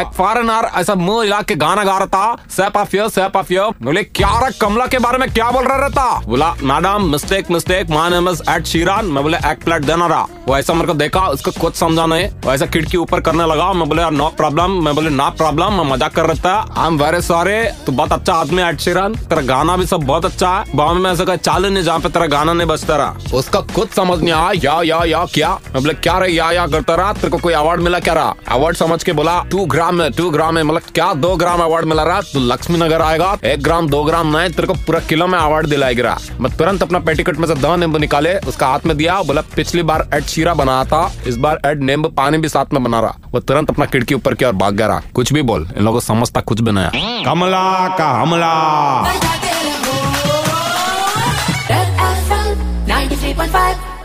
एक फॉरेनर ऐसा मुँह हिला के गाना गा रहा था। Shape of you, shape of you. बोले, क्या रहा कमला के बारे में क्या बोल रहा था बोला, madam mistake mistake my name is Ed Sheeran मैं बोले, एक प्लेट देना रहा। वो ऐसा मेरे को देखा, उसको कुछ समझा नहीं। वो ऐसा खिड़की ऊपर करने लगा। मैं बोले नो प्रॉब्लम मैं बोले, ना प्रॉब्लम मैं मज़ाक कर रहा था आई एम वेरी सॉरी तू बहुत अच्छा आदमी एड शीरान तेरा गाना भी सब बहुत अच्छा है। बॉम्बे में ऐसा कोई चालू नहीं, जहाँ पे तेरा गाना नहीं बजता रहा। उसका खुद समझ नहीं आया, या या या, क्या? मैं बोले, क्या रहे, या या करता रहा? तेरे को कोई अवार्ड मिला क्या रहा? अवार्ड समझ के बोला टू ग्राम में टू ग्राम में मतलब क्या दो ग्राम अवार्ड मिला रहा? तू लक्ष्मी नगर आएगा एक ग्राम दो ग्राम नहीं तेरे को पूरा किलो में अवार्ड दिलाएगा मैं तुरंत अपना पेटीकोट में से दो नींबू निकाले उसका हाथ में दिया बोला पिछली बार एड शीरा बनाया था इस बार एड नींबू पानी भी साथ में बना रहा। वो तुरंत अपना खिड़की ऊपर की और भाग गया रहा। कुछ भी बोल इन लोगों को समझता कुछ भी नया कमला का हमला। 93.5